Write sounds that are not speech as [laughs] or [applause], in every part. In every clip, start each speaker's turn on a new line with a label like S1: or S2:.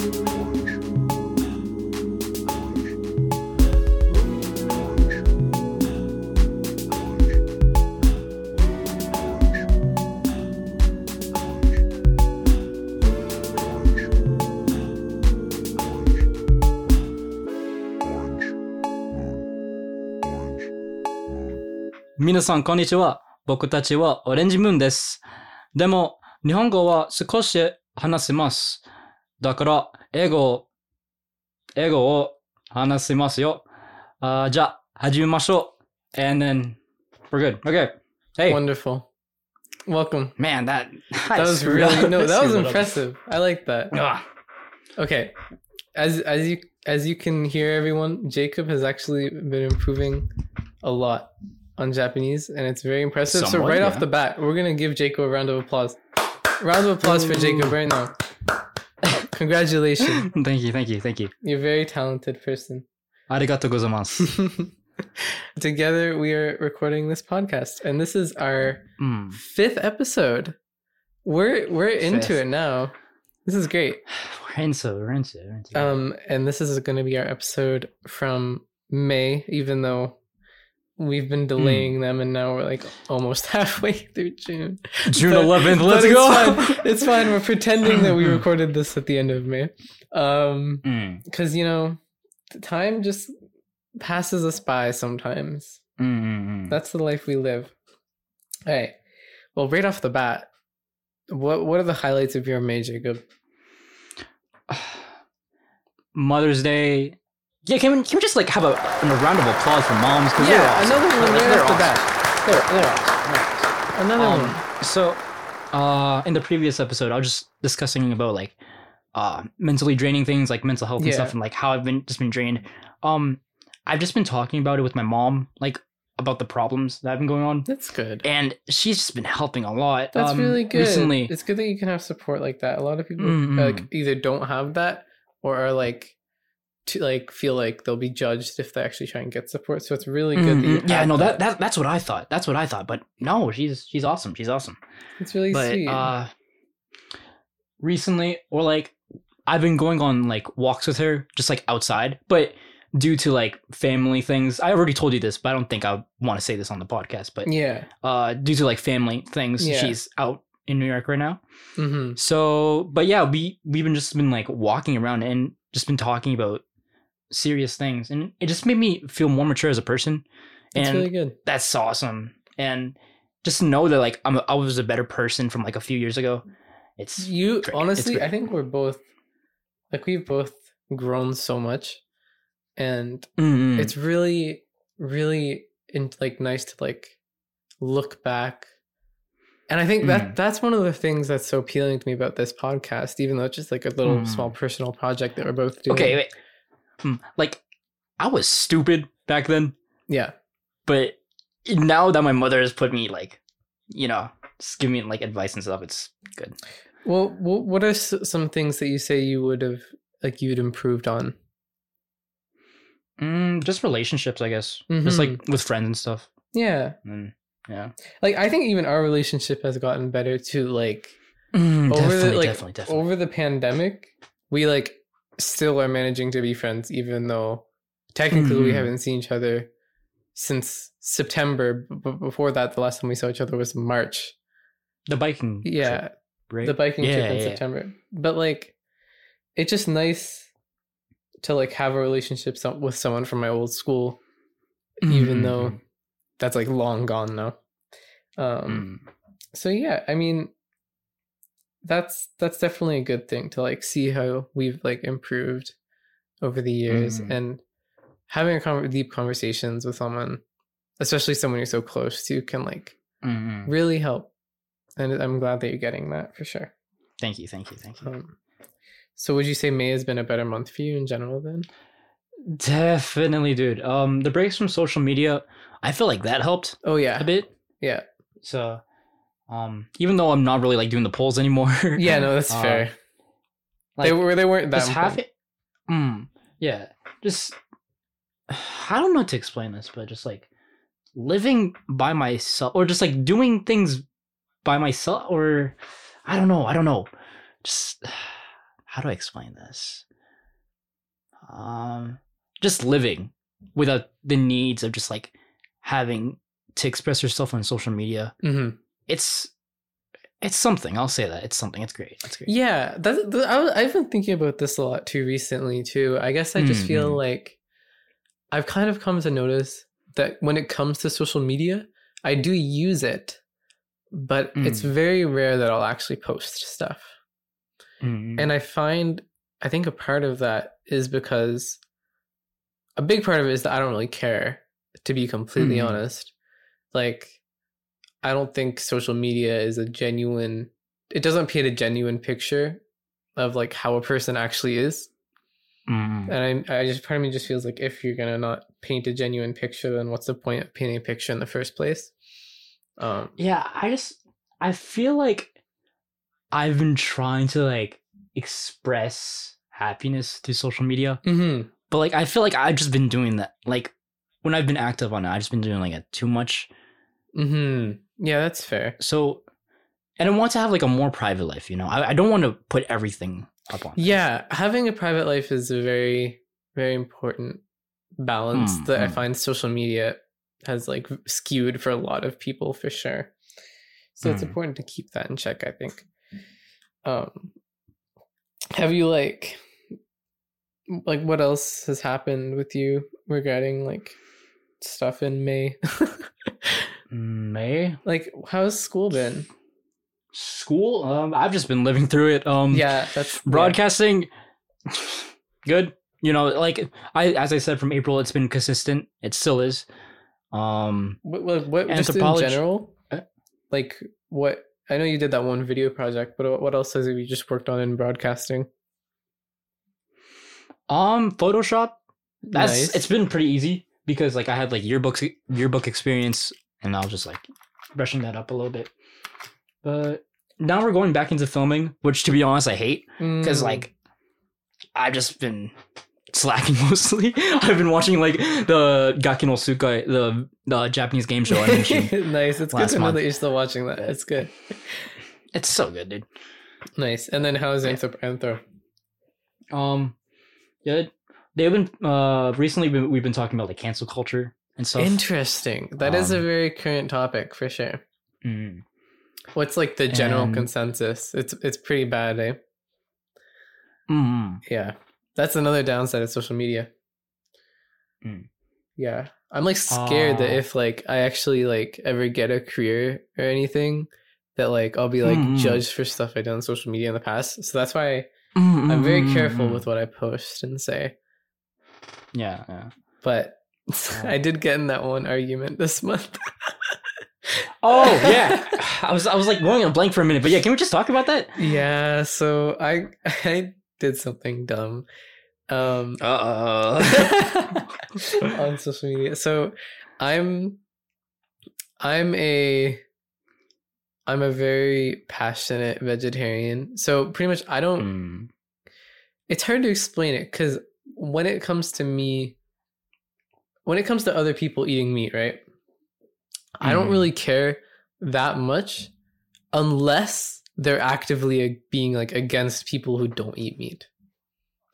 S1: 皆さん、こんにちは。僕たちはオレンジムーンです。でも、日本語は少し話せます。だから、英語を、英語を話せますよ。あーじゃあ、始めましょう。And then, we're good. Okay. Hey,
S2: Wonderful. Welcome.
S1: man, that,
S2: That was really no, that was impressive. I like that.
S1: Ah,
S2: Okay. As as you as you can hear everyone, Jacob has actually been improving a lot on Japanese and it's very impressive. so
S1: Somewhat,
S2: right off
S1: yeah.
S2: the bat, we're going to give Jacob a round of applause. Round of applause for Jacob right now. Congratulations. [laughs]
S1: thank you, thank you, thank you.
S2: You're a very talented person.
S1: Arigato gozaimasu. [laughs]
S2: Together we are recording this podcast, and this is our
S1: mm.
S2: fifth episode. We're we're into it now. This is great. [sighs]
S1: We're into, we're into.
S2: Um, and this is going to be our episode from May, even though we've been hmm. delaying mm. them and now we're like almost [laughs] halfway through June.
S1: June 11th, let's
S2: it's
S1: go.
S2: Fine. [laughs] It's fine. We're pretending that we [laughs] recorded this at the end of May. Um
S1: mm.
S2: cuz you know, time just passes us by sometimes.
S1: Mm-hmm.
S2: That's the life we live. All right. Well, right off the bat, what what are the highlights of your May, Jacob? [sighs]
S1: Mother's Day yeah, can we, can we just like have a, a round of applause for moms? 'Cause they're
S2: Yeah,
S1: awesome.
S2: another one
S1: They're- they're
S2: off the
S1: awesome.
S2: They're, they're awesome. They're awesome. Another
S1: Um,
S2: one.
S1: so, uh, in the previous episode, I was just discussing about like, uh, mentally draining things like mental health and
S2: Yeah.
S1: stuff, and like how I've been just been drained. Um, I've just been talking about it with my mom, like about the problems that have been going on,
S2: That's good.
S1: and she's just been helping a lot.
S2: That's
S1: Um,
S2: really good.
S1: Recently,
S2: It's good that you can have support like that. A lot of people
S1: Mm,
S2: like either don't have that or are like to like feel like they'll be judged if they actually try and get support. So it's really good
S1: Mhm. yeah, no, that, that that's what I thought. That's what I thought. But no, she's she's awesome. She's awesome.
S2: it's really
S1: but
S2: sweet.
S1: uh recently or like i've been going on like walks with her just like outside but due to like family things i already told you this but i don't think i want to say this on the podcast but
S2: yeah.
S1: uh due to like family things
S2: Yeah.
S1: she's out in new york right now
S2: Mm-hmm.
S1: so but yeah we we've been just been like walking around and just been talking about serious things and it just made me feel more mature as a person
S2: It's
S1: and
S2: really good.
S1: that's awesome and just know that like I'm a, i was a better person from like a few years ago it's
S2: You
S1: great.
S2: Honestly,
S1: great.
S2: I think we're both like we've both grown so much, and
S1: Mm-mm.
S2: it's really, really in, like nice to like look back. And I think that
S1: Mm.
S2: that's one of the things that's so appealing to me about this podcast, even though it's just like a little
S1: Mm.
S2: small personal project that we're both doing.
S1: okay wait. Hmm, like i was stupid back then
S2: Yeah.
S1: but now that my mother has put me like you know just give me like advice and stuff it's good
S2: Well, what are some things that you say you would have like you'd improved on?
S1: mm, just relationships i guess just like
S2: Mm-hmm.
S1: with friends and stuff
S2: Yeah.
S1: and yeah
S2: Like I think even our relationship has gotten better too. Like
S1: Mm,
S2: over the like
S1: definitely definitely
S2: over the pandemic, we like still are managing to be friends, even though technically we
S1: Mhm.
S2: haven't seen each other since September. But before that, the last time we saw each other was March.
S1: the biking
S2: Yeah,
S1: trip, right?
S2: the biking
S1: yeah,
S2: trip in
S1: yeah.
S2: September. But like, it's just nice to like have a relationship with someone from my old school, even
S1: Mhm,
S2: though
S1: mhm,
S2: that's like long gone now. Um,
S1: mm.
S2: so yeah i mean that's that's definitely a good thing to like see how we've like improved over the years
S1: Mhm.
S2: and having a con- deep conversations with someone especially someone you're so close to can like
S1: Mhm.
S2: really help. And i'm glad that you're getting that for sure.
S1: Thank you thank you thank you.
S2: Um, so would you say may has been a better month for you in general then?
S1: Definitely dude. Um the breaks from social media i feel like that helped
S2: oh yeah.
S1: a bit.
S2: Yeah.
S1: So, um, even though I'm not really like doing the polls anymore, [laughs]
S2: yeah no that's
S1: uh,
S2: fair
S1: Like,
S2: they were they weren't that
S1: just have it. Mm, yeah, just [sighs] I don't know how to explain this, but just like living by myself, or just like doing things by myself, or I don't know, I don't know. Just [sighs] how do I explain this? Um, just living without the needs of just like having to express yourself on social media.
S2: hmm
S1: It's it's something. I'll say that it's something. It's great. It's great.
S2: Yeah, that, I I've been thinking about this a lot too recently too. I guess I just feel
S1: Mhm.
S2: like I've kind of come to notice that when it comes to social media, I do use it, but it's
S1: Mm.
S2: very rare that I'll actually post stuff.
S1: Mm.
S2: And I find, I think a part of that is because a big part of it is that I don't really care, to be completely
S1: Mhm.
S2: honest. Like, I don't think social media is a genuine, it doesn't paint a genuine picture of like how a person actually is.
S1: Mm.
S2: And I, I just, part of me just feels like if you're going to not paint a genuine picture, then what's the point of painting a picture in the first place? Um,
S1: Yeah, I just I feel like I've been trying to like express happiness through social media,
S2: mhm.
S1: but like I feel like I've just been doing that. Like when I've been active on it, I've just been doing like it too much.
S2: hmm Yeah, that's fair.
S1: So, and I want to have like a more private life. You know, I, I don't want to put everything up on.
S2: Yeah, having a private life is a very, very important balance
S1: Mm,
S2: that I
S1: mm.
S2: find social media has like skewed for a lot of people for sure. So it's
S1: Mm.
S2: important to keep that in check, I think. Um have you like like what else has happened with you regarding like stuff in May? [laughs]
S1: May
S2: like how's school been?
S1: school. Um, I've just been living through it. Um,
S2: Yeah, that's yeah.
S1: broadcasting good you know like i as i said from april it's been consistent it still is um
S2: What, what, what just in general?
S1: Uh,
S2: Like what? I know you did that one video project, but what- what else has you just worked on in broadcasting?
S1: um photoshop that's
S2: Nice.
S1: it's been pretty easy because like i had like yearbooks yearbook experience and i was just like brushing that up a little bit but now we're going back into filming which to be honest i hate because
S2: Mm.
S1: like i've just been slacking [laughs] mostly i've been watching like the gaki no tsukai the the japanese game show [laughs] i mentioned
S2: nice. It's good to know
S1: month.
S2: that you're still watching that. It's good.
S1: it's so good dude
S2: Nice. And then how's
S1: Yeah.
S2: Anthrop Anthro?
S1: Um, yeah, they've been uh recently we've been talking about like cancel culture and stuff.
S2: Interesting. That is a
S1: Um,
S2: very current topic for sure.
S1: Mm.
S2: What's like the general
S1: and-
S2: consensus? It's it's pretty bad, eh?
S1: Mm.
S2: Yeah. That's another downside of social media.
S1: Mm.
S2: Yeah. I'm like scared that
S1: Ah.
S2: if like I actually like ever get a career or anything, that like I'll be like
S1: Mm, mm.
S2: judged for stuff I done on social media in the past. So that's why
S1: Mm,
S2: I'm very careful
S1: mm.
S2: with what I post and say.
S1: Yeah, yeah.
S2: But. [laughs] [laughs] I did get in that one argument this month. [laughs]
S1: Oh yeah, [sighs] I was I was like going on blank for a minute, but yeah, can we just talk about that?
S2: yeah, so I I did something dumb. Um
S1: Uh
S2: on social media. So I'm I'm a I'm a very passionate vegetarian. So pretty much I don't
S1: Mm.
S2: it's hard to explain it cuz when it comes to me when it comes to other people eating meat, right? I don't
S1: Mm.
S2: really care that much unless they're actively being like against people who don't eat meat.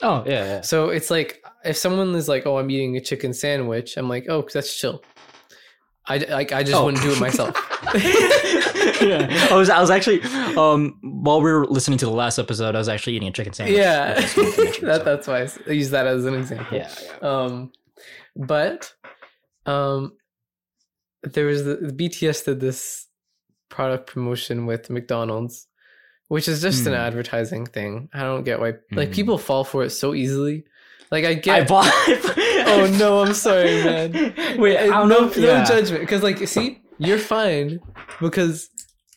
S1: Oh yeah, yeah.
S2: So it's like if someone is like, "Oh, I'm eating a chicken sandwich," I'm like, "Oh, that's chill." I like I just
S1: Oh.
S2: wouldn't do it myself. [laughs] [laughs]
S1: yeah, I was I was actually um while we were listening to the last episode, I was actually eating a chicken sandwich.
S2: yeah,
S1: I just wanted to mention,
S2: that
S1: so.
S2: that's why I use that as an example.
S1: yeah, yeah.
S2: Um, but um, there was the, the BTS did this product promotion with McDonald's, which is just an
S1: Hmm.
S2: advertising thing. I don't get why like
S1: Hmm.
S2: people fall for it so easily. Like I get.
S1: I bought. [laughs]
S2: oh no, I'm sorry, man. [laughs]
S1: Wait, I don't
S2: no,
S1: know. If,
S2: no judgment. Because like, see, you're fine because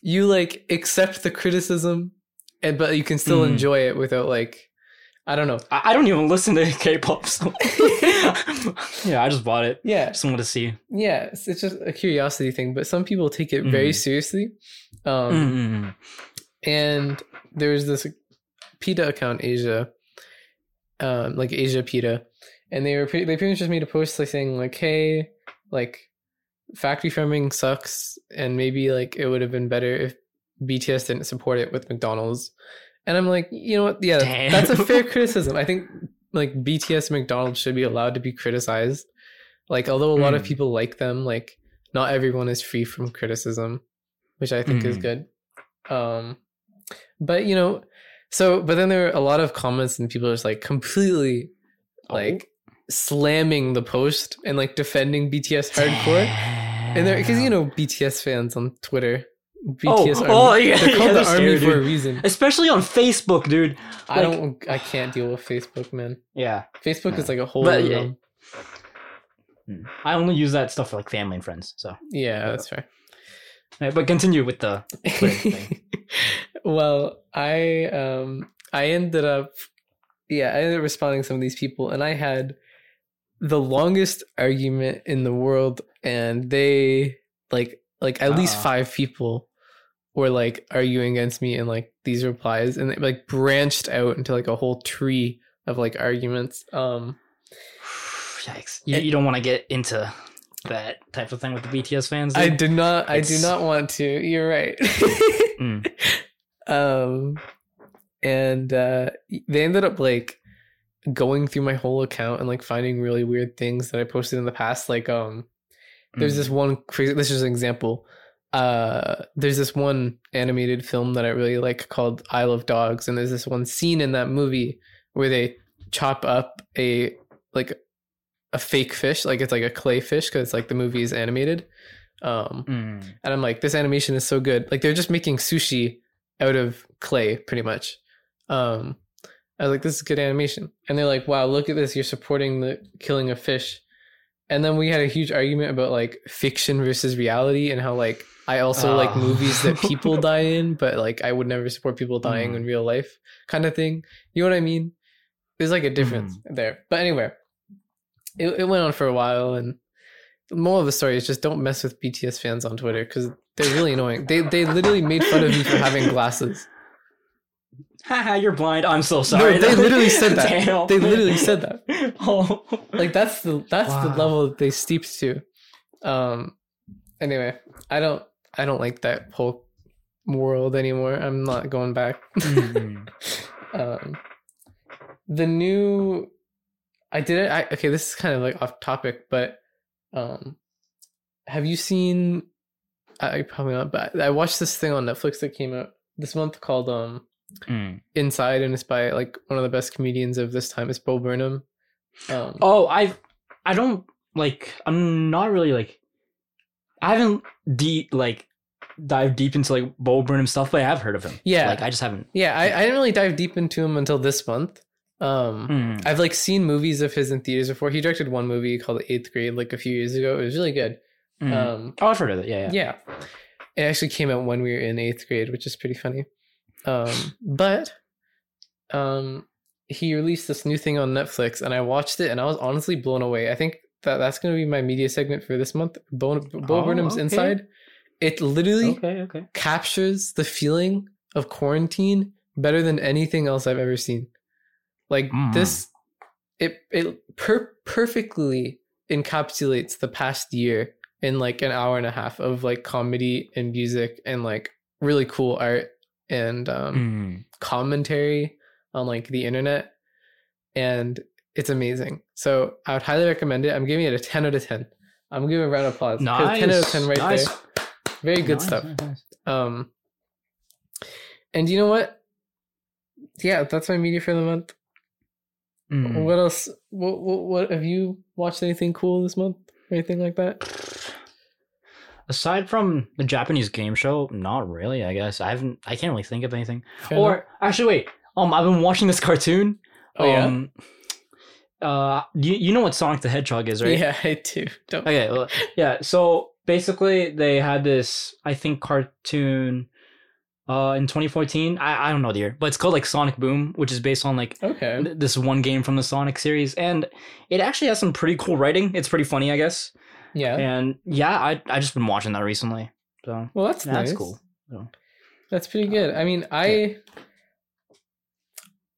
S2: you like accept the criticism, and but you can still
S1: Mhm.
S2: enjoy it without like, I don't know.
S1: I, I don't even listen to [laughs] K-pop. So [laughs] yeah, I just bought it.
S2: Yeah,
S1: Just wanted to see.
S2: yeah. It's, it's just a curiosity thing, but some people take it very
S1: Mhm.
S2: seriously. Um,
S1: Mm-mm.
S2: and there's this PETA account, Asia, um, like Asia PETA, and they were pre- they pretty much just made a post like saying like, hey, like factory farming sucks, and maybe like it would have been better if BTS didn't support it with McDonald's, And I'm like, you know what? Yeah,
S1: Damn.
S2: that's a fair [laughs] criticism. I think like BTS McDonald's should be allowed to be criticized. Like, although a lot of
S1: Mm.
S2: people like them, like not everyone is free from criticism, which I think is
S1: Mm.
S2: good. Um, but you know, so but then there are a lot of comments and people are just like completely
S1: Oh.
S2: like slamming the post and like defending BTS hardcore. And they're because you know BTS fans on Twitter. BTS
S1: Oh,
S2: army.
S1: oh, yeah,
S2: they're called
S1: they're
S2: the army
S1: scary,
S2: for a reason.
S1: especially on Facebook, dude.
S2: I don't. I can't deal with Facebook, man.
S1: Yeah,
S2: Facebook is like a whole.
S1: But, yeah. Mm. I only use that stuff for like family and friends. So,
S2: yeah, that's fair.
S1: Yeah, but continue with the [laughs] thing.
S2: well, I um I ended up yeah, I ended up responding to some of these people and I had the longest argument in the world and they like like at least
S1: Uh-uh.
S2: five people were like arguing against me in like these replies and it like branched out into like a whole tree of like arguments. Um [sighs]
S1: Yikes! You, you don't want to get into that type of thing with the BTS fans.
S2: I
S1: dude?
S2: did not I do not want to. You're right. [laughs]
S1: Mm. [laughs]
S2: um and uh they ended up like going through my whole account and like finding really weird things that I posted in the past like um there's
S1: Mm.
S2: this one crazy this is an example uh there's this one animated film that I really like called Isle of Dogs and there's this one scene in that movie where they chop up a like a fake fish like it's like a clay fish because like the movie is animated um
S1: Mm.
S2: and I'm like, this animation is so good. Like they're just making sushi out of clay, pretty much. Um, I was like, this is good animation. And they're like, wow, look at this. You're supporting the killing of fish. And then we had a huge argument about like fiction versus reality and how like I also like
S1: Oh.
S2: movies that [laughs] people die in, but like I would never support people dying
S1: Mm.
S2: in real life kind of thing. You know what I mean? There's like a difference there. But anyway, it, it went on for a while and the moral of the story is just don't mess with BTS fans on Twitter because they're really annoying. They they literally made fun of me for having glasses.
S1: Haha, you're blind. I'm so sorry.
S2: No, they [laughs] literally said that.
S1: Damn.
S2: They literally said that. [laughs]
S1: oh.
S2: Like that's the that's the level that they steeped to. Um. Anyway, I don't I don't like that whole world anymore. I'm not going back.
S1: Mm. [laughs]
S2: um, the new, I did it. I, okay, this is kind of like off topic, but um, have you seen? I probably not, but I watched this thing on Netflix that came out this month called um
S1: Mm.
S2: Inside, and it's by like one of the best comedians of this time. is Bo Burnham. Um,
S1: Oh, I I don't like I'm not really like I haven't deep like dived deep into like Bo Burnham stuff, but I have heard of him.
S2: Yeah.
S1: Like I just haven't.
S2: yeah, I, I didn't really dive deep into him until this month. Um,
S1: Mm.
S2: I've like seen movies of his in theaters before. He directed one movie called Eighth Grade like a few years ago. It was really good.
S1: Mm.
S2: Um,
S1: oh, I've heard of it. Yeah, yeah.
S2: yeah it actually came out when we were in eighth grade which is pretty funny um but um he released this new thing on netflix and i watched it and i was honestly blown away i think that that's going to be my media segment for this month bo, bo
S1: Oh,
S2: burnham's
S1: okay.
S2: inside it literally
S1: Okay, okay.
S2: captures the feeling of quarantine better than anything else i've ever seen like
S1: Mm.
S2: this it it per- perfectly encapsulates the past year in like an hour and a half of like comedy and music and like really cool art and um
S1: Mm.
S2: commentary on like the internet and it's amazing so i would highly recommend it i'm giving it a 10 out of 10 i'm giving a round of applause.
S1: Nice.
S2: 10 out of 10 right
S1: nice.
S2: there very good
S1: Nice,
S2: stuff
S1: nice,
S2: um and you know what yeah that's my media for the month
S1: Mm.
S2: what else what, what what have you watched anything cool this month or anything like that
S1: Aside from the Japanese game show, not really. I guess I haven't. I can't really think of anything.
S2: Fair
S1: or
S2: enough.
S1: actually, wait. Um, I've been watching this [laughs] cartoon.
S2: oh yeah
S1: Um, uh, you you know what Sonic the Hedgehog is, right?
S2: yeah i do don't
S1: Okay. Well, [laughs] yeah. So basically, they had this, I think, cartoon, uh, in 2014. I I don't know the year, but it's called like Sonic Boom, which is based on like
S2: okay
S1: th- this one game from the Sonic series, and it actually has some pretty cool writing. It's pretty funny, I guess.
S2: Yeah
S1: And yeah, I I just been watching that recently. So
S2: well that's
S1: yeah,
S2: nice
S1: that's cool.
S2: that's pretty good i mean i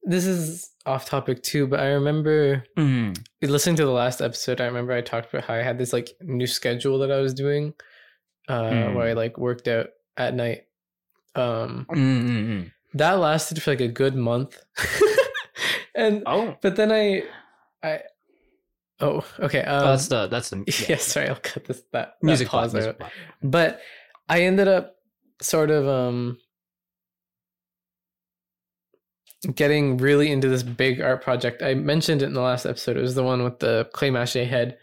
S2: this is off topic too but i remember
S1: Mm.
S2: listening to the last episode i remember i talked about how i had this like new schedule that i was doing uh
S1: Mm.
S2: where i like worked out at night um
S1: Mm-mm-mm.
S2: that lasted for like a good month. [laughs] and
S1: Oh,
S2: but then I I Oh, okay. Um,
S1: oh, that's the that's the [laughs]
S2: yeah.
S1: yeah.
S2: sorry, I'll cut this that, that
S1: music
S2: pause
S1: pause.
S2: out. But I ended up sort of um getting really into this big art project. I mentioned it in the last episode. It was the one with the clay mache head.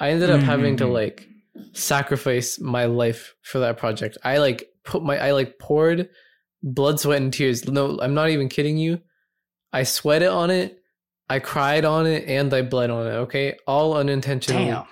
S2: I ended up having to
S1: Mhm.
S2: like sacrifice my life for that project. I like put my I like poured blood, sweat, and tears. No, I'm not even kidding you. I sweated on it, I cried on it, and I bled on it. Okay, all unintentionally
S1: Damn.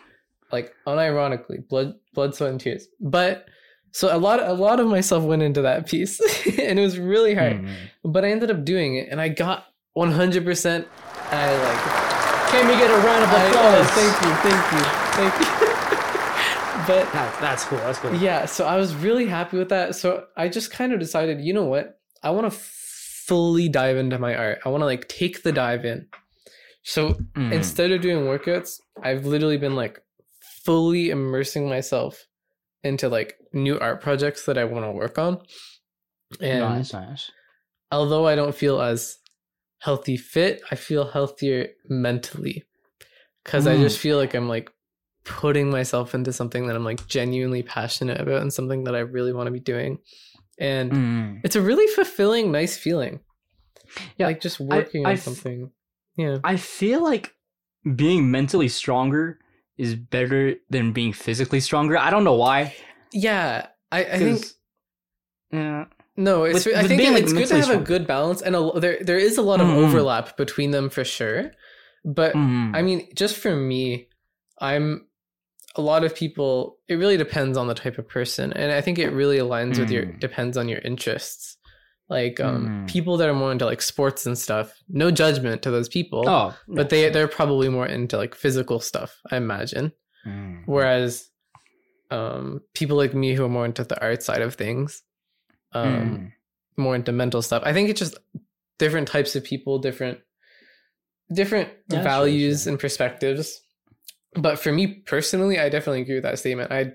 S2: like unironically blood blood sweat and tears but so a lot a lot of myself went into that [laughs] piece and it was really hard
S1: Mm.
S2: but i ended up doing it and i got 100% i like
S1: Can we get a round of
S2: I,
S1: applause?
S2: oh, thank you thank you thank you [laughs] but
S1: That, that's cool. That's cool.
S2: yeah so i was really happy with that so i just kind of decided you know what i want to fully dive into my art i want to like take the dive in so
S1: Mm.
S2: instead of doing workouts, I've literally been like fully immersing myself into like new art projects that I want to work on. And
S1: nice, nice.
S2: although I don't feel as healthy fit, I feel healthier mentally I
S1: Mm.
S2: just feel like I'm like putting myself into something that I'm like genuinely passionate about and something that I really want to be doing. And
S1: Mm.
S2: it's a really fulfilling nice feeling.
S1: Yeah,
S2: Like just working
S1: I
S2: on
S1: f-
S2: something. Yeah.
S1: I feel like being mentally stronger is better than being physically stronger. I don't know why.
S2: Yeah. I, I think
S1: yeah.
S2: No, it's.
S1: With-
S2: I
S1: with
S2: think
S1: being, like,
S2: it's good to have a good balance, and a, there there is a lot of
S1: Mhm.
S2: overlap between them for sure. But
S1: Mm.
S2: I mean, just for me, I'm a lot of people. It really depends on the type of person, and I think it really aligns with your
S1: Mm.
S2: depends on your interests. Like um,
S1: Mm.
S2: people that are more into like sports and stuff. No judgment to those people,
S1: oh,
S2: but they they're probably more into like physical stuff. I imagine.
S1: Mm.
S2: Whereas um, people like me who are more into the art side of things, um,
S1: Mm.
S2: more into mental stuff. I think it's just different types of people, different different
S1: Yeah, sure,
S2: values
S1: sure.
S2: and perspectives. But for me personally, I definitely agree with that statement. I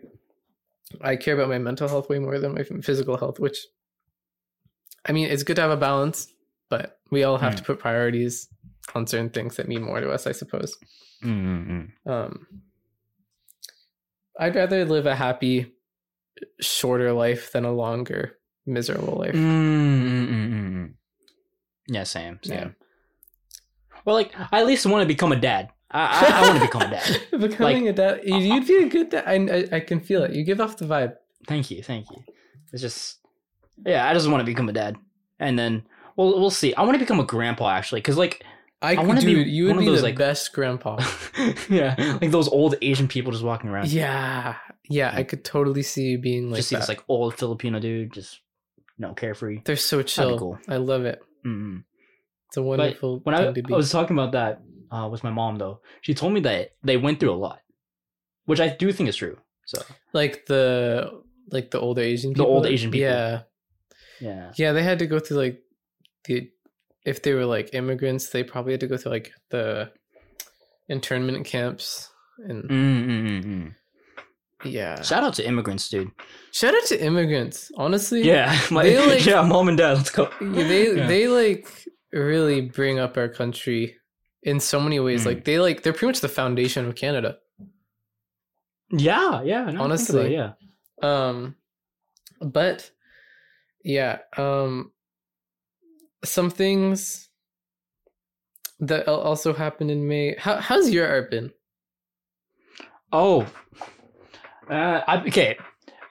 S2: I care about my mental health way more than my physical health, which I mean, it's good to have a balance, but we all have
S1: Mm.
S2: to put priorities on certain things that mean more to us, I suppose.
S1: Mm, mm, mm.
S2: Um I'd rather live a happy shorter life than a longer miserable life.
S1: Mm, mm, mm, mm, mm. Yeah, same, same.
S2: Yeah.
S1: Well, like I at least want to become a dad. I I, I want to become a dad. [laughs]
S2: Becoming a dad, you- you'd be a good dad. I, I I can feel it. You give off the vibe.
S1: Thank you, thank you. It's just, yeah, I just want to become a dad, and then we'll we'll see. I want to become a grandpa actually, because like,
S2: I,
S1: I wanna be.
S2: You would be
S1: those,
S2: the
S1: like-
S2: best grandpa. [laughs]
S1: yeah, like those old Asian people just walking around.
S2: yeah, yeah. I could totally see you being like
S1: just see this like old Filipino dude, just no carefree.
S2: They're so chill.
S1: cool.
S2: I love it.
S1: mm
S2: It's a wonderful
S1: When I,
S2: thing to be.
S1: I was talking about that uh, with my mom though, she told me that they went through a lot, which I do think is true. So
S2: like the like the older Asian people.
S1: The old Asian people.
S2: Yeah,
S1: yeah,
S2: yeah. They had to go through like the if they were like immigrants, they probably had to go through like the internment camps and
S1: mm mm mm mm.
S2: yeah.
S1: Shout out to immigrants, dude.
S2: Shout out to immigrants. Honestly,
S1: Yeah, [laughs] my,
S2: They, like-
S1: yeah, mom and dad. Let's go.
S2: They [laughs]
S1: Yeah.
S2: they like really bring up our country in so many ways.
S1: Mm.
S2: Like they like they're pretty much the foundation of Canada.
S1: Yeah, yeah. think
S2: Honestly.
S1: yeah.
S2: Um, but yeah, um, some things that also happened in May. How how's your art been?
S1: Oh, uh, I, okay.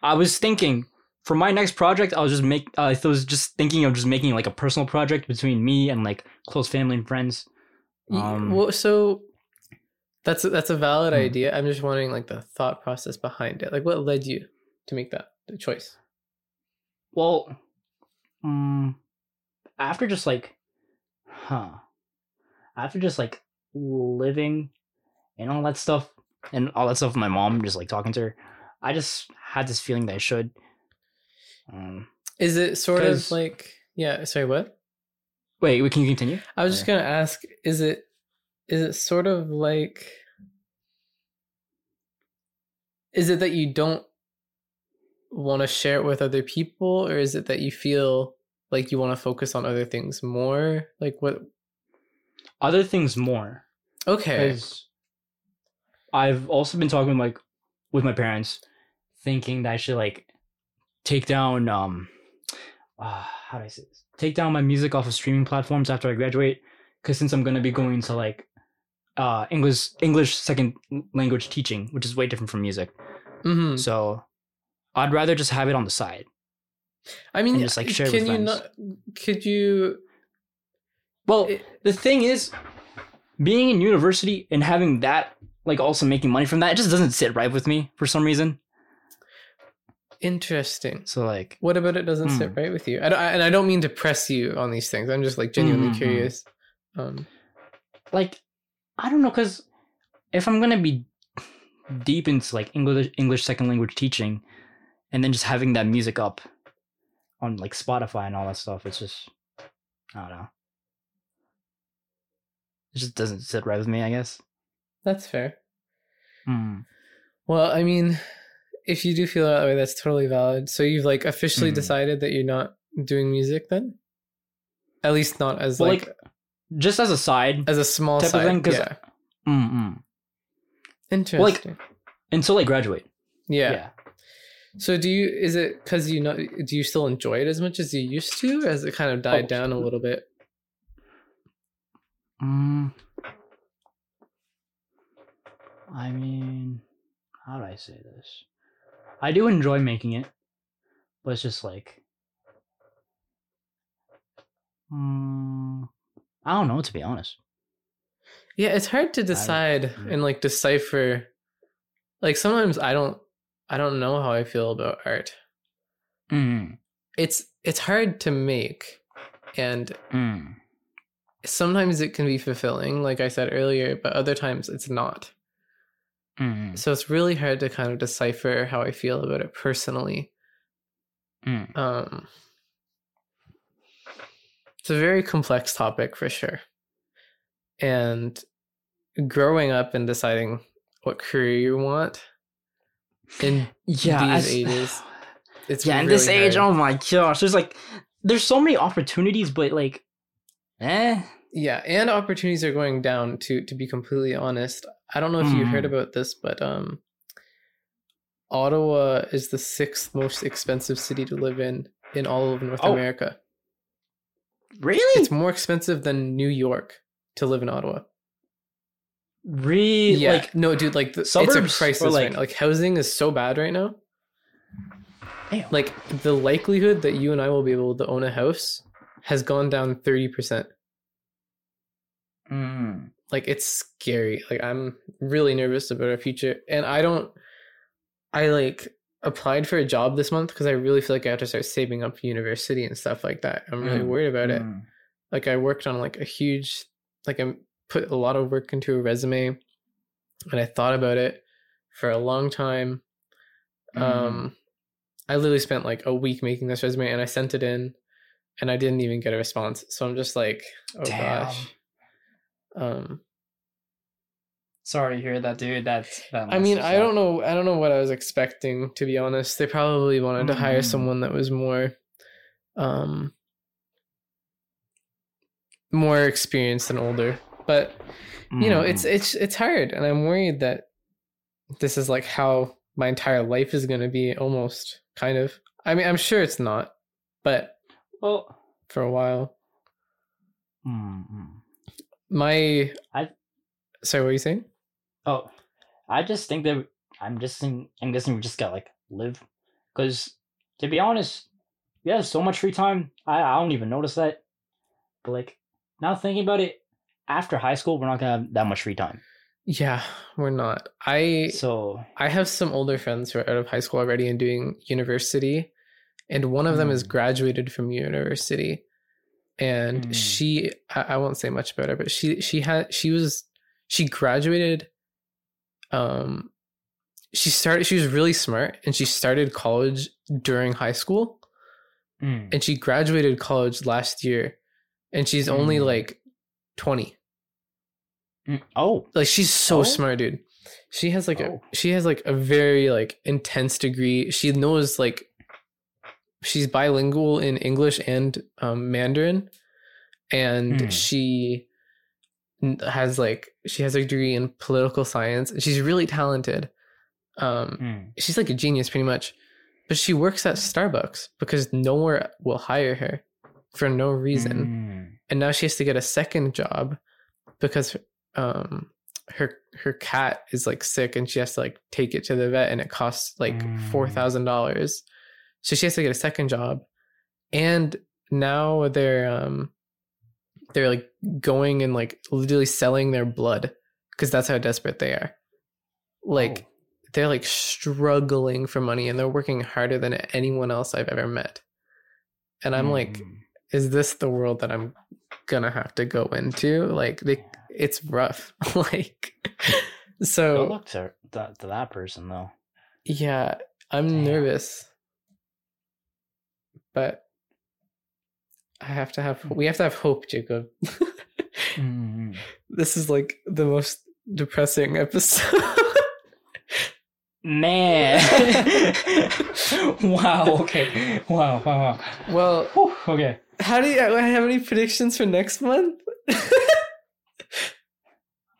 S1: I was thinking for my next project, I was just make. Uh, I was just thinking of just making like a personal project between me and like close family and friends. Um,
S2: well, so that's a, that's a valid
S1: Hmm.
S2: idea. I'm just wondering like the thought process behind it. Like what led you to make that choice?
S1: Well, um, after just like, huh, after just like living and all that stuff and all that stuff with my mom, just like talking to her, I just had this feeling that I should. Um,
S2: Is it sort of like yeah? Sorry, what?
S1: wait, wait, can you continue?
S2: I was just gonna ask: Is it is it sort of like is it that you don't want to share it with other people, or is it that you feel like you want to focus on other things more? Like what?
S1: Other things more.
S2: Okay.
S1: Because I've also been talking like with my parents, thinking that I should like take down um uh, [sighs] how do I say this? Take down my music off of streaming platforms after I graduate. Because since I'm gonna be going to like uh English English second language teaching, which is way different from music.
S2: hmm
S1: So I'd rather just have it on the side.
S2: I mean,
S1: just, like, share it
S2: can
S1: with
S2: you
S1: friends.
S2: not? Could you?
S1: Well,
S2: It-
S1: the thing is, being in university and having that, like, also making money from that, it just doesn't sit right with me for some reason.
S2: Interesting.
S1: So, like,
S2: What about it doesn't sit
S1: Hmm.
S2: right with you? I don't, I, and I don't mean to press you on these things. I'm just like genuinely
S1: Mhm.
S2: curious. Um,
S1: like, I don't know, because if I'm gonna be deep into like English English second language teaching, and then just having that music up on like Spotify and all that stuff, it's just, I don't know. It just doesn't sit right with me, I guess.
S2: that's fair.
S1: Hmm.
S2: Well, I mean, if you do feel that way, that's totally valid. So you've like officially
S1: Mhm.
S2: decided that you're not doing music then? At least not as
S1: Well,
S2: like,
S1: like, just as a side,
S2: as a small
S1: type of
S2: side.
S1: thing, 'cause-
S2: yeah.
S1: mm-mm.
S2: Interesting.
S1: until I graduate.
S2: yeah.
S1: yeah.
S2: So do you? Is it because you know? Do you still enjoy it as much as you used to? Has it kind of died
S1: Oh.
S2: down a little bit?
S1: Mm, I mean, how do I say this? I do enjoy making it, but it's just like, mm, I don't know to be honest.
S2: Yeah, it's hard to decide and like decipher. Like sometimes I don't, I don't know how I feel about art.
S1: Mm,
S2: It's it's hard to make, and
S1: mm,
S2: sometimes it can be fulfilling, like I said earlier, but other times it's not.
S1: mm,
S2: So it's really hard to kind of decipher how I feel about it personally.
S1: mm.
S2: Um, it's a very complex topic for sure. And growing up and deciding what career you want in
S1: Yeah,
S2: these
S1: as-
S2: ages, [sighs] it's
S1: yeah, in this
S2: really
S1: age, oh my gosh, there's like, there's so many opportunities, but like, eh.
S2: yeah, and opportunities are going down. To to be completely honest, I don't know if you heard
S1: Mm.
S2: about this, but um, Ottawa is the sixth most expensive city to live in in all of North
S1: Oh.
S2: America.
S1: Really?
S2: It's more expensive than New York to live in Ottawa.
S1: Really
S2: Yeah,
S1: like
S2: no, dude, like the, it's
S1: suburbs
S2: a
S1: or,
S2: crisis right
S1: like-
S2: now. Like housing is so bad right now.
S1: Damn.
S2: Like the likelihood that you and I will be able to own a house has gone down thirty percent.
S1: Mm.
S2: Like it's scary. Like I'm really nervous about our future, and I don't. I like applied for a job this month because I really feel like I have to start saving up for university and stuff like that. I'm really
S1: Mm,
S2: worried about it.
S1: Mm.
S2: like I worked on like a huge like I put a lot of work into a resume and I thought about it for a long time.
S1: Mm.
S2: Um I literally spent like a week making this resume and I sent it in and I didn't even get a response. So I'm just like, oh
S1: Damn.
S2: gosh. Um
S1: Sorry to hear that, dude. That's that
S2: I mean, I don't know I don't know what I was expecting to be honest. They probably wanted to hire
S1: Mhm.
S2: someone that was more um more experienced and older. But you know it's it's it's hard and i'm worried that this is like how my entire life is going to be almost kind of i mean i'm sure it's not but
S1: well.
S2: for a while
S1: Mm, mm.
S2: my
S1: I-
S2: sorry what are you saying
S1: Oh, I just think that I'm just think, I'm guessing we just gotta like live, because to be honest, we have so much free time. I I don't even notice that, but like now thinking about it, after high school, we're not gonna have that much free time.
S2: yeah we're not i
S1: So
S2: i have some older friends who are out of high school already and doing university and one of them is
S1: Hmm.
S2: graduated from university and
S1: Hmm.
S2: she I, I won't say much about her but she she had she was she graduated um she started she was really smart and she started college during high school
S1: mm,
S2: and she graduated college last year and she's only
S1: Hmm.
S2: like 20
S1: mm. oh,
S2: like she's so
S1: Oh?
S2: smart dude she has like
S1: Oh.
S2: a she has like a very like intense degree she knows like she's bilingual in English and um, Mandarin, and
S1: Hmm.
S2: she has like she has a degree in political science. She's really talented. Um,
S1: Mm.
S2: she's like a genius pretty much, but she works at Starbucks because nowhere will hire her for no reason
S1: Mm.
S2: and now she has to get a second job because um her her cat is like sick and she has to like take it to the vet and it costs like
S1: Mm.
S2: four thousand dollars so she has to get a second job and now they're um they're like going and like literally selling their blood because that's how desperate they are like
S1: Oh.
S2: they're like struggling for money and they're working harder than anyone else i've ever met and i'm like
S1: Mm.
S2: Is this the world that I'm gonna have to go into? Like they it's rough. [laughs] like
S1: Good
S2: so
S1: luck to, that to that person though.
S2: yeah, I'm
S1: Damn.
S2: nervous. But I have to have we have to have hope, Jacob. [laughs]
S1: Mm.
S2: this is like the most depressing episode.
S1: Man. [laughs] wow. Okay. Wow. Wow. Wow.
S2: well,
S1: Whew, okay.
S2: How do you have any predictions for next month?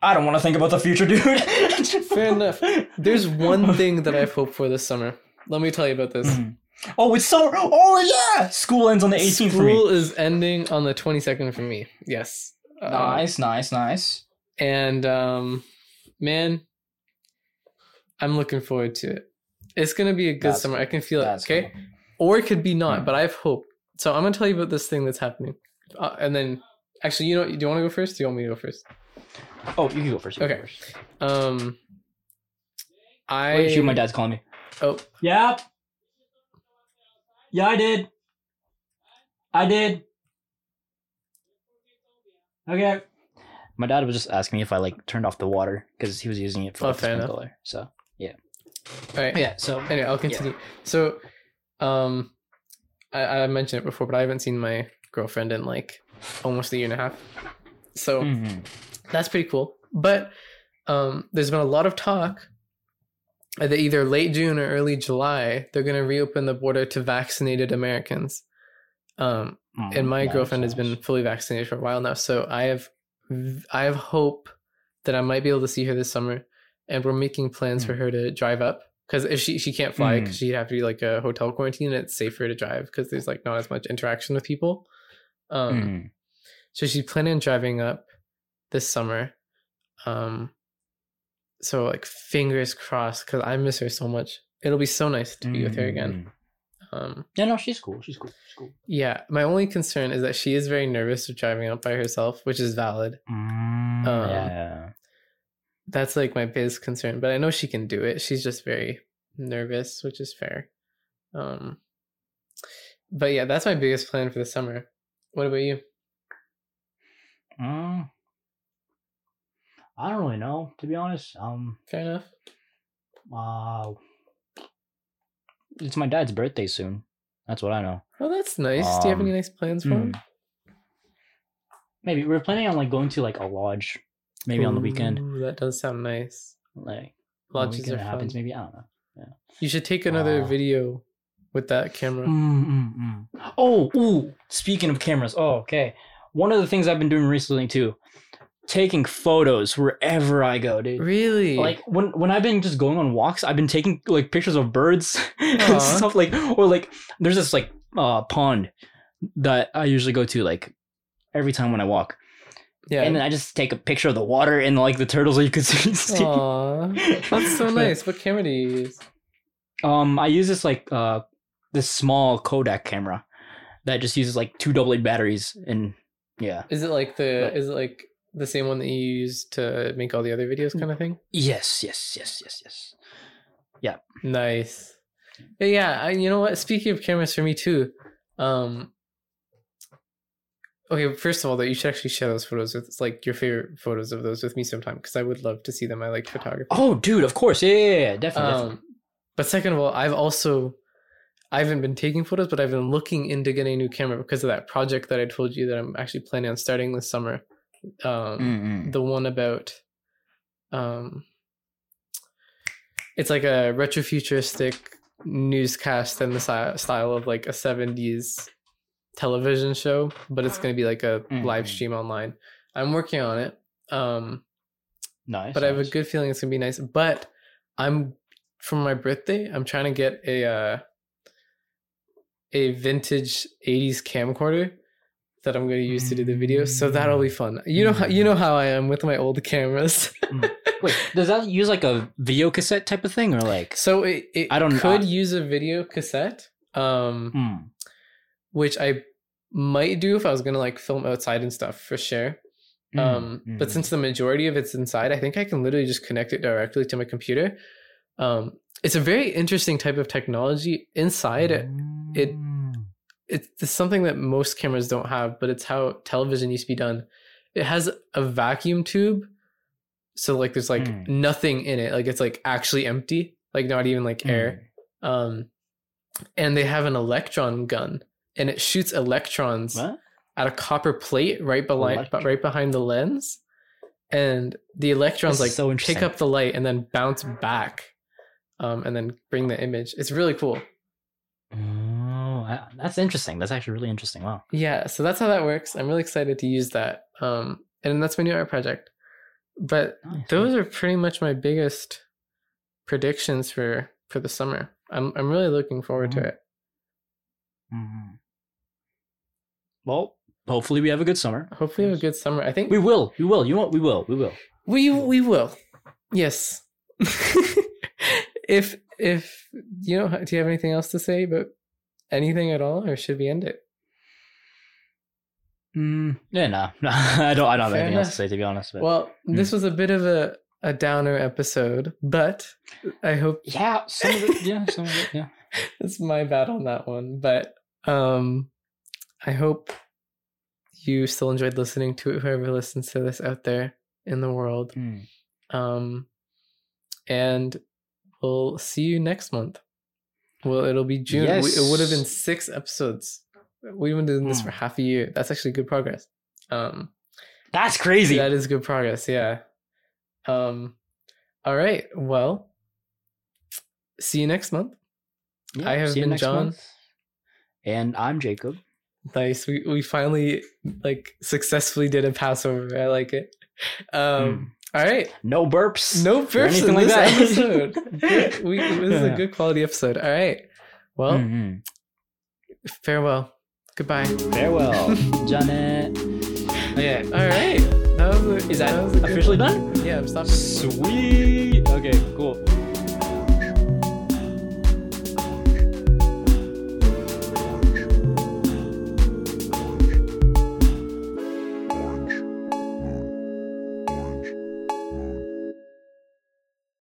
S1: I don't want to think about the future, dude. [laughs]
S2: Fair enough. There's one thing that I've hoped for this summer. Let me tell you about this.
S1: Mhm. Oh, it's summer. Oh yeah. School ends on the 18th for me.
S2: School is ending on the 22nd for me. Yes. Um,
S1: Nice. Nice. Nice.
S2: and um, man, I'm looking forward to it. It's gonna be a good
S1: That's
S2: summer. I can feel it. Okay,
S1: cool.
S2: or it could be not,
S1: Hmm.
S2: but I have hope. So I'm gonna tell you about this thing that's happening, uh, and then actually, you know, do you want to go first? Do you want me to go first?
S1: Oh, you can go first. You
S2: Okay.
S1: Go first.
S2: Um, I
S1: Wait, shoot, my dad's calling me.
S2: oh
S1: Yeah. Yeah, I did. I did. Okay. My dad was just asking me if I like turned off the water because he was using it for
S2: Oh,
S1: like, the
S2: fair enough.
S1: sprinkler. So yeah.
S2: all right.
S1: yeah. So
S2: Anyway, I'll continue. So, um, I, I mentioned it before, but I haven't seen my girlfriend in like almost a year and a half. So.
S1: Mhm.
S2: that's pretty cool. But um, there's been a lot of talk that either late June or early July they're going to reopen the border to vaccinated Americans. Um,
S1: Mm,
S2: and my girlfriend has been fully vaccinated for a while now, so I have I have hope that I might be able to see her this summer, and we're making plans
S1: Hmm.
S2: for her to drive up because if she she can't fly because she'd have to be like a hotel quarantine, it's safer to drive because there's like not as much interaction with people. Um,
S1: Mhm.
S2: so she's planning on driving up this summer. Um so like fingers crossed cuz I miss her so much. It'll be so nice to be with her again.
S1: Mhm.
S2: Um
S1: Yeah, no, she's cool. She's cool. She's cool.
S2: yeah, my only concern is that she is very nervous of driving up by herself, which is valid.
S1: Mm,
S2: Um,
S1: yeah.
S2: That's like my biggest concern, but I know she can do it. She's just very nervous, which is fair. Um but yeah, that's my biggest plan for the summer. What about you?
S1: Mm. I don't really know, to be honest. Um,
S2: Fair enough.
S1: uh, it's my dad's birthday soon. That's what I know.
S2: Oh, that's nice. do you have any
S1: Um,
S2: nice plans for him?
S1: Mm. Maybe we're planning on like going to like a lodge, maybe on the weekend.
S2: That does sound nice.
S1: Like
S2: Lodges are
S1: it
S2: fun.
S1: happens. Maybe I don't know. Yeah.
S2: You should take another
S1: Uh,
S2: video with that camera.
S1: Mm, mm, mm. Oh, ooh. Speaking of cameras, oh, okay. One of the things I've been doing recently too, taking photos wherever I go, dude.
S2: Really?
S1: Like when when I've been just going on walks, I've been taking like pictures of birds [laughs] and stuff like, or like there's this like uh pond that I usually go to like every time when I walk,
S2: yeah.
S1: and then I just take a picture of the water and like the turtles that you could [laughs] see.
S2: Aw, that's so [laughs] nice. What camera do you use?
S1: Um, I use this like uh this small Kodak camera that just uses like two double A batteries and yeah.
S2: Is it like the?
S1: But-
S2: Is it like the same one that you use to make all the other videos, kind of thing?
S1: Yes, yes, yes, yes, yes. Yeah.
S2: Nice. Yeah, yeah. I, you know what? Speaking of cameras, for me too. Um. Okay, first of all, that you should actually share those photos with like your favorite photos of those with me sometime because I would love to see them. I like photography.
S1: Oh, dude, of course, yeah, yeah, yeah definitely. definitely.
S2: Um, but second of all, I've also I haven't been taking photos, but I've been looking into getting a new camera because of that project that I told you that I'm actually planning on starting this summer. Um,
S1: Mm-mm.
S2: the one about um, it's like a retrofuturistic newscast in the style of like a 70s television show, but it's going to be like a live
S1: Mhm.
S2: stream online. I'm working on it. Um,
S1: Nice.
S2: but I have a good feeling it's gonna be nice. But I'm for my birthday, I'm trying to get a uh, a vintage '80s camcorder that I'm gonna use to do the videos. So that'll be fun. You know how you know how I am with my old cameras. [laughs]
S1: Wait, does that use like a video cassette type of thing or like?
S2: so it, it
S1: I don't-
S2: could
S1: I-
S2: use a video cassette, um,
S1: Hmm.
S2: Which I might do if I was gonna like film outside and stuff for sure.
S1: Hmm.
S2: Um, but
S1: Hmm.
S2: since the majority of it's inside, I think I can literally just connect it directly to my computer. Um, it's a very interesting type of technology. Inside it, it-
S1: Hmm.
S2: it's, something that most cameras don't have, but it's how television used to be done. It has a vacuum tube, so like there's like
S1: Hmm.
S2: nothing in it. Like it's like actually empty, like not even like air. Um, and they have an electron gun, and it shoots electrons
S1: What?
S2: at a copper plate right behind
S1: Electron.
S2: right behind the lens and the electrons like
S1: so
S2: pick up the light and then bounce back um, and then bring the image it's really cool
S1: Oh, that's interesting. That's actually really interesting. Wow.
S2: yeah so that's how that works i'm really excited to use that um, and that's my new art project but
S1: Nice,
S2: those are pretty much my biggest predictions for for the summer i'm, I'm really looking forward to
S1: Mhm.
S2: it
S1: Mhm. Well, hopefully we have a good summer.
S2: hopefully we have a good summer i think
S1: We will. We will. You what? We will. We will.
S2: We we will. Yes. [laughs] if if you know, do you have anything else to say about anything at all, or should we end it?
S1: Mm, yeah, no, no, [laughs] I don't. I don't have
S2: Fair
S1: anything else to say to be honest. But
S2: Well, this was a bit of a a downer episode, but I hope
S1: yeah, some of it. Yeah, some of it. Yeah. [laughs]
S2: it's my bad on that one. But um, I hope you still enjoyed listening to it. Whoever listens to this out there in the world,
S1: Mm.
S2: um, and we'll see you next month. Well, it'll be June. We- It would have been six episodes. We've been doing this for
S1: Hmm.
S2: half a year. That's actually good progress. Um,
S1: That's crazy.
S2: that is good progress. Yeah. Um, all right. Well, see you next month.
S1: Yeah,
S2: I have been John.
S1: month. and I'm Jacob.
S2: Nice. We we finally like successfully did a Passover. I like it. Um. All right.
S1: No burps.
S2: No burps in
S1: anything like
S2: this
S1: that. [laughs]
S2: episode. Good. we, this is a good quality episode. All right. Well,
S1: Mhm.
S2: farewell. Goodbye.
S1: Farewell, [laughs] Janet. Okay.
S2: All right. That was a,
S1: Is that
S2: was a good
S1: officially done?
S2: Yeah, I'm stopping.
S1: Sweet. Okay, cool.